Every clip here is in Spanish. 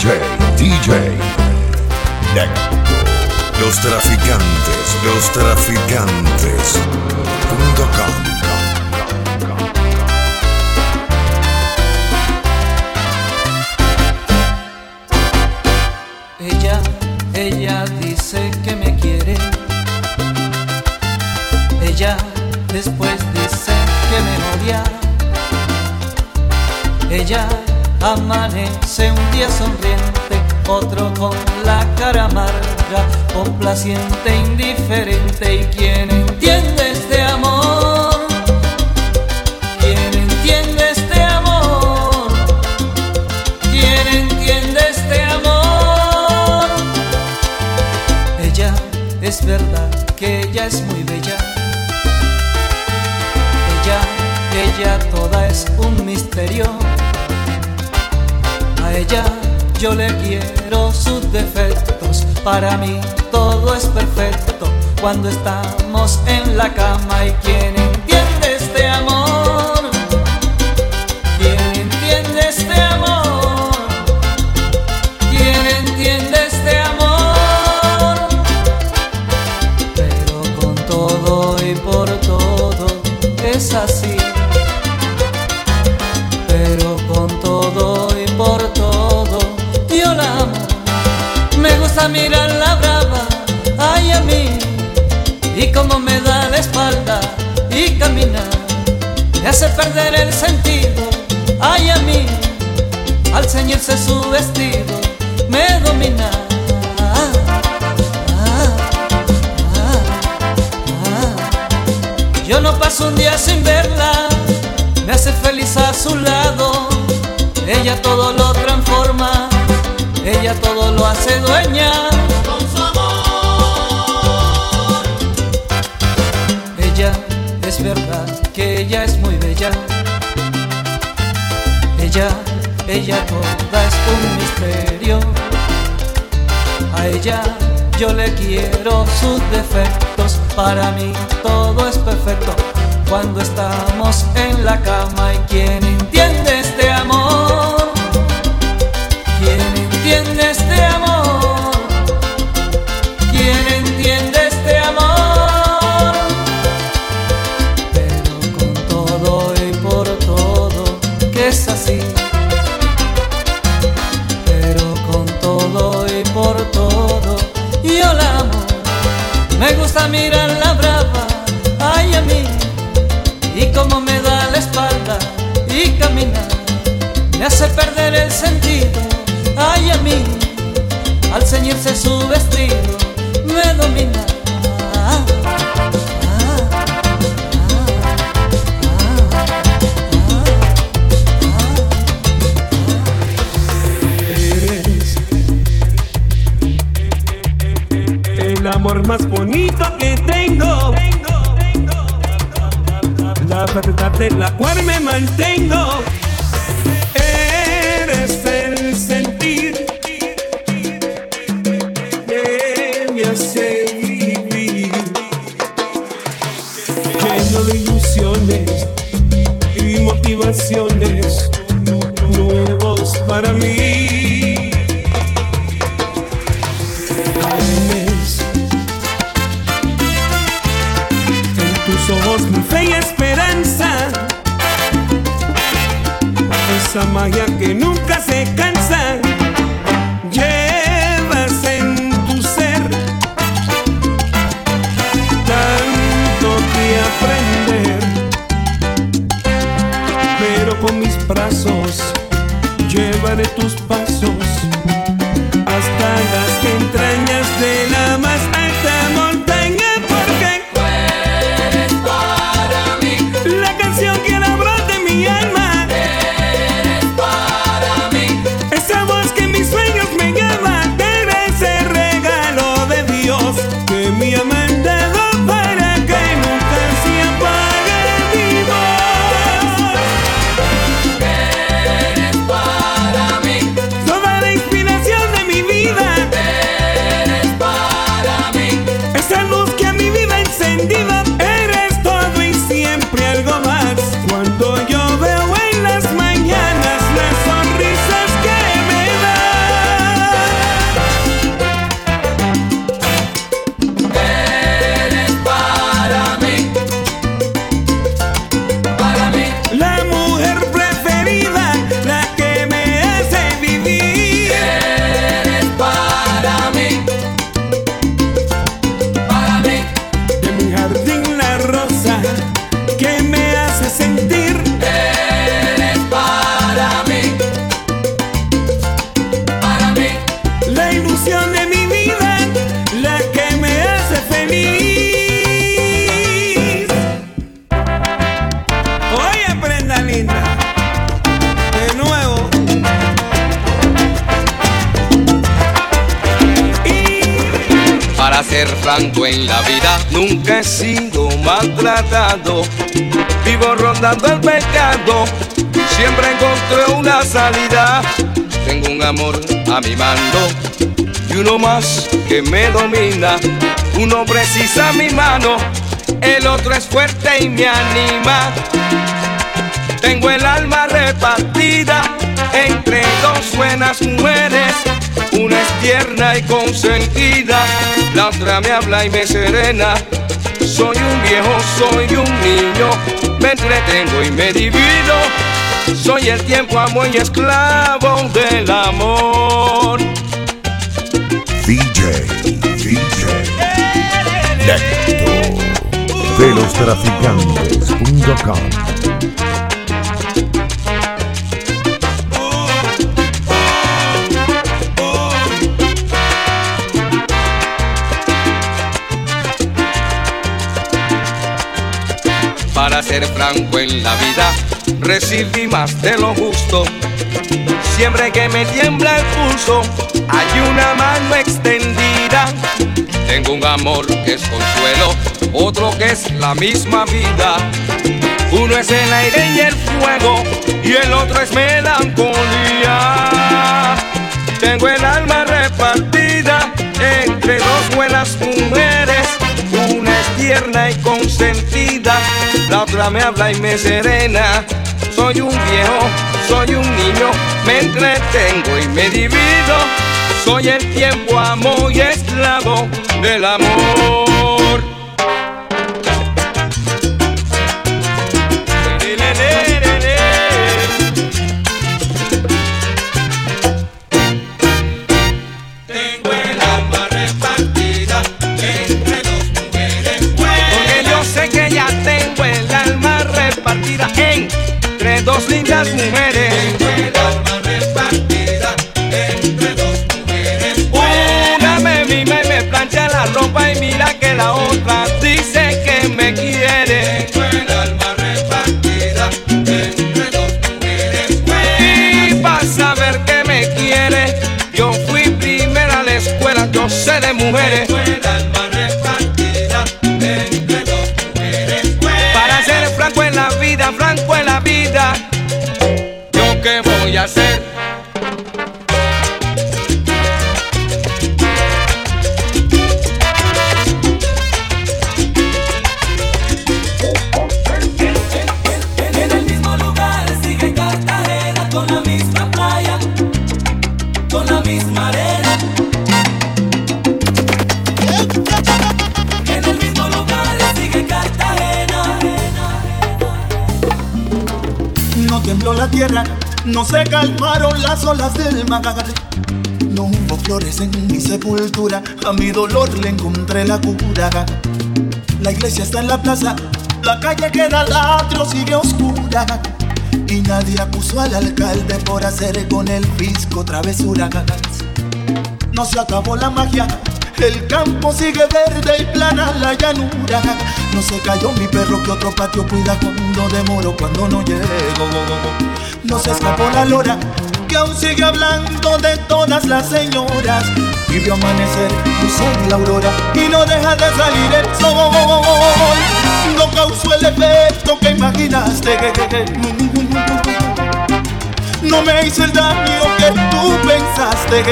DJ, DJ. Los traficantes, los traficantes. Com. Ella, ella dice que me quiere. Ella después dice que me odia. Ella amanece un día sonriente, otro con la cara amarga, complaciente, indiferente. ¿Y quién entiende este amor? ¿Quién entiende este amor? ¿Quién entiende este amor? Ella es verdad que ella es muy bella. Ella, ella toda es un misterio. Ella yo le quiero sus defectos. Para mí todo es perfecto cuando estamos en la cama. ¿Y quién entiende este amor? Gusta mirar la brava, ay a mí, y como me da la espalda y caminar, me hace perder el sentido, ay a mí, al ceñirse su vestido, me domina. Yo no paso un día sin verla, me hace feliz a su lado, ella todo lo transforma, ella todo lo hace dueña. con su amor. Ella es verdad que ella es muy bella. Ella, ella toda es un misterio. A ella yo le quiero sus defectos. Para mí todo es perfecto cuando estamos en la cama. ¿Y quién entiende ceñirse su vestido, me domina. Ah, ah, Eres el amor más bonito que tengo. La verdad de la cual me mantengo. Mi fe y esperanza, esa magia que nunca se cansa. Llevas en tu ser tanto que aprender pero con mis brazos llevaré tus pasos En la vida, nunca he sido maltratado. Vivo rondando el pecado, siempre encontré una salida. Tengo un amor a mi mando y uno más que me domina. Uno precisa mi mano, el otro es fuerte y me anima. Tengo el alma repartida entre dos buenas mujeres. Una es tierna y consentida, la otra me habla y me serena. Soy un viejo, soy un niño, me entretengo y me divido. Soy el tiempo, amo y esclavo del amor. DJ, DJ. De los traficantes.com. Para ser franco en la vida, recibí más de lo justo. Siempre que me tiembla el pulso, hay una mano extendida. Tengo un amor que es consuelo, otro que es la misma vida. Uno es el aire y el fuego, y el otro es melancolía. Tengo el alma repartida entre dos buenas mujeres. Una es tierna y me habla y me serena. Soy un viejo, soy un niño, me entretengo y me divido. Soy el tiempo, amo y esclavo del amor. Olas del mar. No hubo flores en mi sepultura, a mi dolor le encontré la cura. La iglesia está en la plaza, la calle queda al atrio, sigue oscura. Y nadie acusó al alcalde por hacer con el fisco travesuras. No se acabó la magia, el campo sigue verde y plana la llanura. No se cayó mi perro que otro patio cuida cuando demoro, cuando no llego. No se escapó la lora que aún sigue hablando de todas las señoras. Vio amanecer, luz en la aurora y no deja de salir el sol. No causó el efecto que imaginaste. No me hizo el daño que tú pensaste.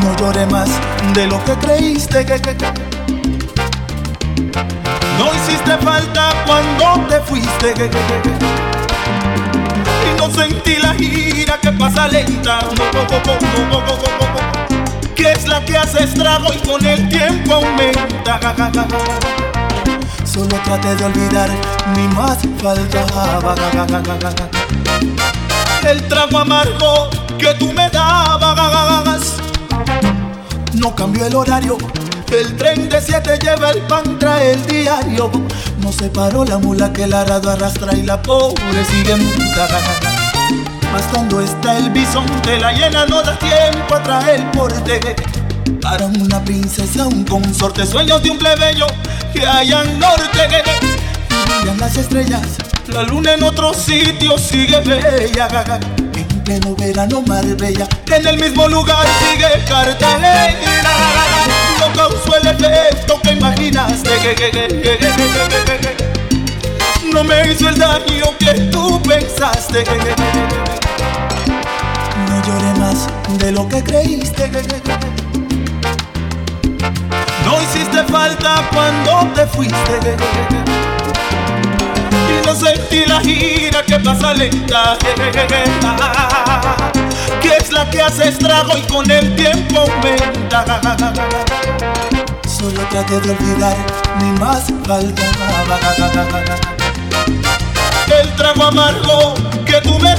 No lloré más de lo que creíste No hiciste falta cuando te fuiste sentí la gira que pasa lenta. Que es la que hace estrago y con el tiempo aumenta. Solo traté de olvidar mi más faltaba. El trago amargo que tú me dabas. No cambió el horario. El tren de siete lleva el pan, trae el diario. No separó la mula que el arado arrastra y la pobre sigue muda. Mas cuando está el bisonte, la llena no da tiempo a traer porte. Para una princesa, un consorte, sueños de un plebeyo que hay al norte. Brillan las estrellas, la luna en otro sitio sigue bella. En pleno verano Marbella. En el mismo lugar sigue Cartagena. No causó el efecto que imaginaste. No me hizo el daño que tú pensaste. No lloré más de lo que creíste. No hiciste falta cuando te fuiste. Y no sentí la gira que pasa lenta. Que es la que hace estrago y con el tiempo aumenta. Solo traté de olvidar, ni más faltaba. El trago amargo que tú me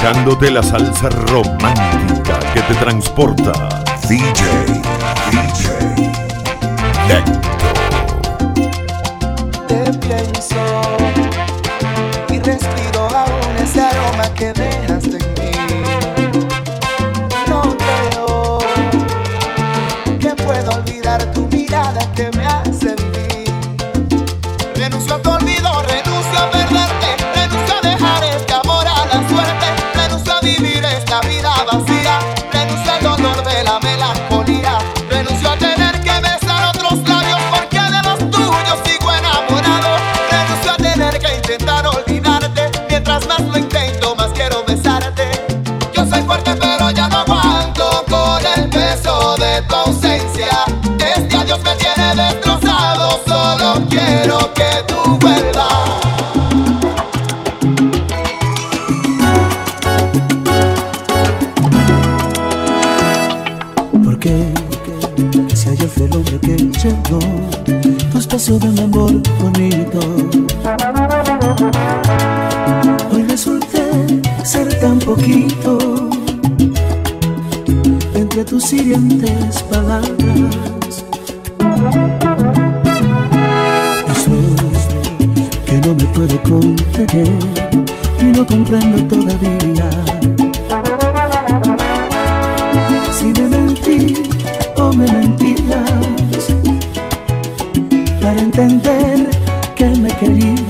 Colocándote la salsa romántica que te transporta. DJ, DJ, tan poquito entre tus hirientes palabras. Eso que no me puedo contener y no comprendo todavía. Si me mentí o me mentías para entender que me querías.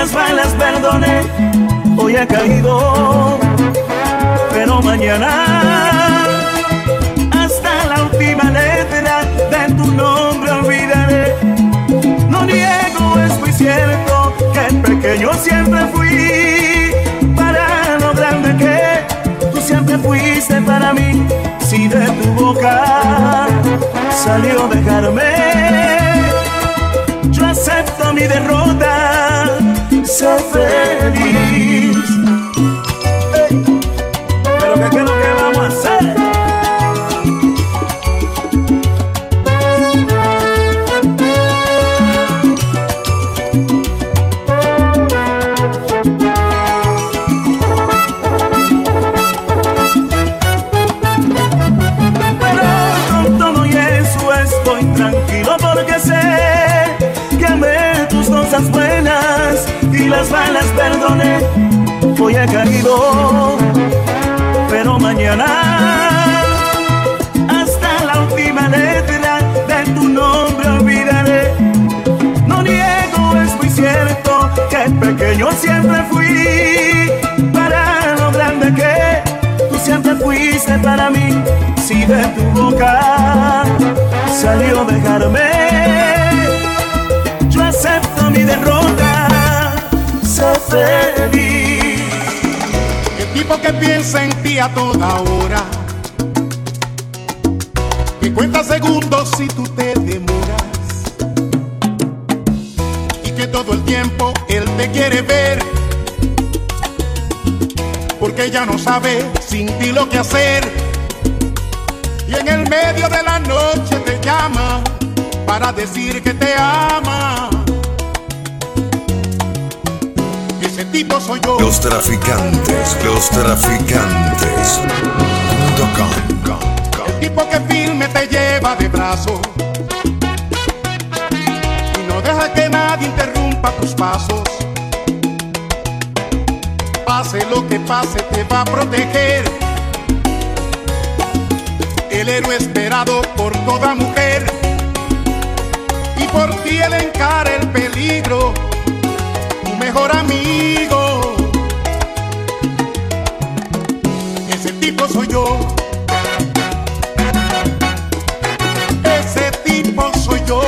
Las malas perdoné. Hoy he caído, pero mañana hasta la última letra de tu nombre olvidaré. No niego, es muy cierto que pequeño siempre fui para lo grande que tú siempre fuiste para mí. Si de tu boca salió dejarme, yo acepto mi derrota, sé feliz. Pero ¿qué es lo que vamos a hacer? Pero con todo y eso estoy tranquilo porque sé que amé tus cosas buenas las malas perdoné. Hoy he caído, pero mañana hasta la última letra de tu nombre olvidaré. No niego, es muy cierto que pequeño siempre fui para lo grande que hiciste para mí si de tu boca salió dejarme? Yo acepto mi derrota, El tipo que piensa en ti a toda hora, que cuenta segundos si tú te demoras, y que todo el tiempo él te quiere ver, porque ya no sabe sin ti lo que hacer, y en el medio de la noche te llama para decir que te ama. Tipo soy yo. Los traficantes, los traficantes. El tipo que firme te lleva de brazo y no deja que nadie interrumpa tus pasos. Pase lo que pase, te va a proteger. El héroe esperado por toda mujer y por ti él encara el peligro, mejor amigo. Ese tipo soy yo. Ese tipo soy yo.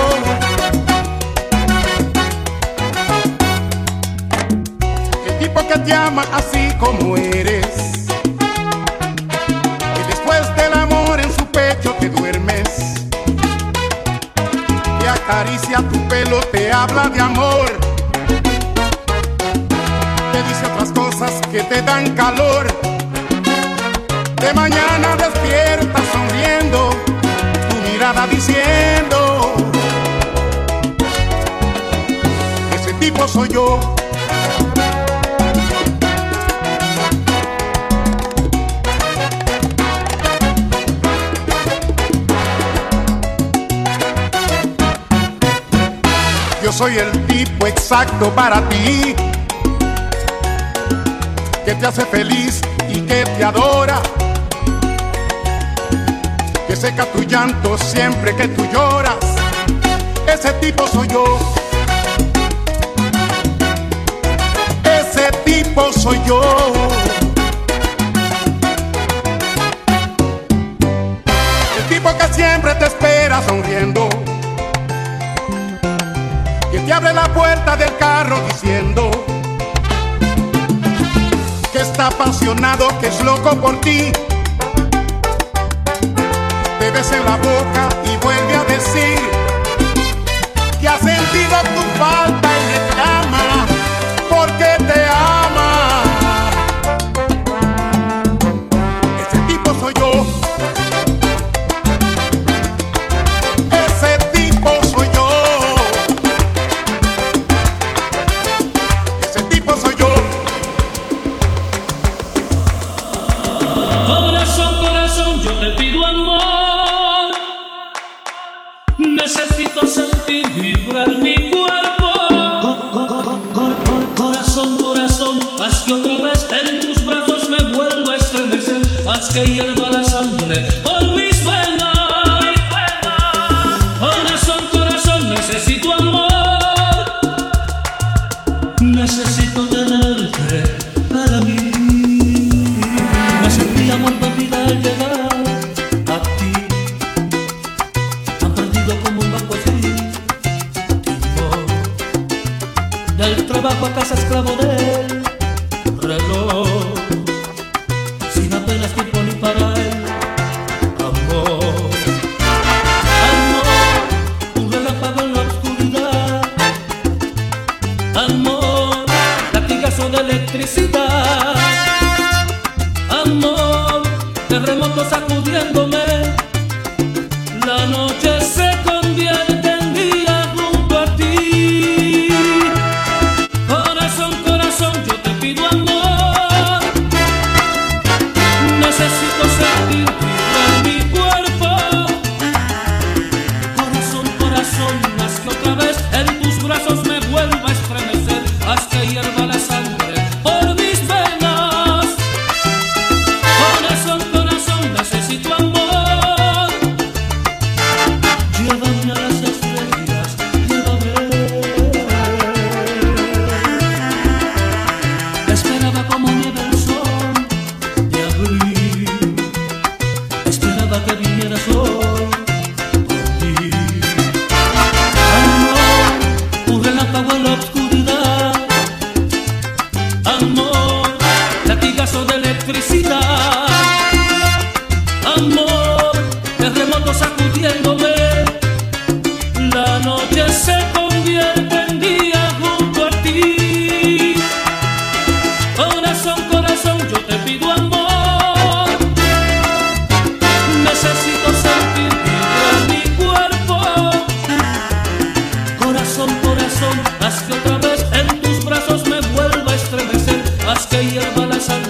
El tipo que te ama así como eres. Y después del amor en su pecho te duermes. Te acaricia tu pelo, te habla de amor. Te dan calor. De mañana despiertas sonriendo tu mirada diciendo ese tipo soy yo. Yo soy el tipo exacto para ti, que te hace feliz y que te adora que seca tu llanto siempre que tú lloras. Ese tipo soy yo. Ese tipo soy yo. El tipo que siempre te espera sonriendo. Que te abre la puerta del carro diciendo está apasionado, que es loco por ti. Te besa en la boca y vuelve a decir que ha sentido tu falta estremecer. Haz que Amor, latigazo de electricidad. Amor, terremoto sacudiéndome. La noche se Askıya balaşan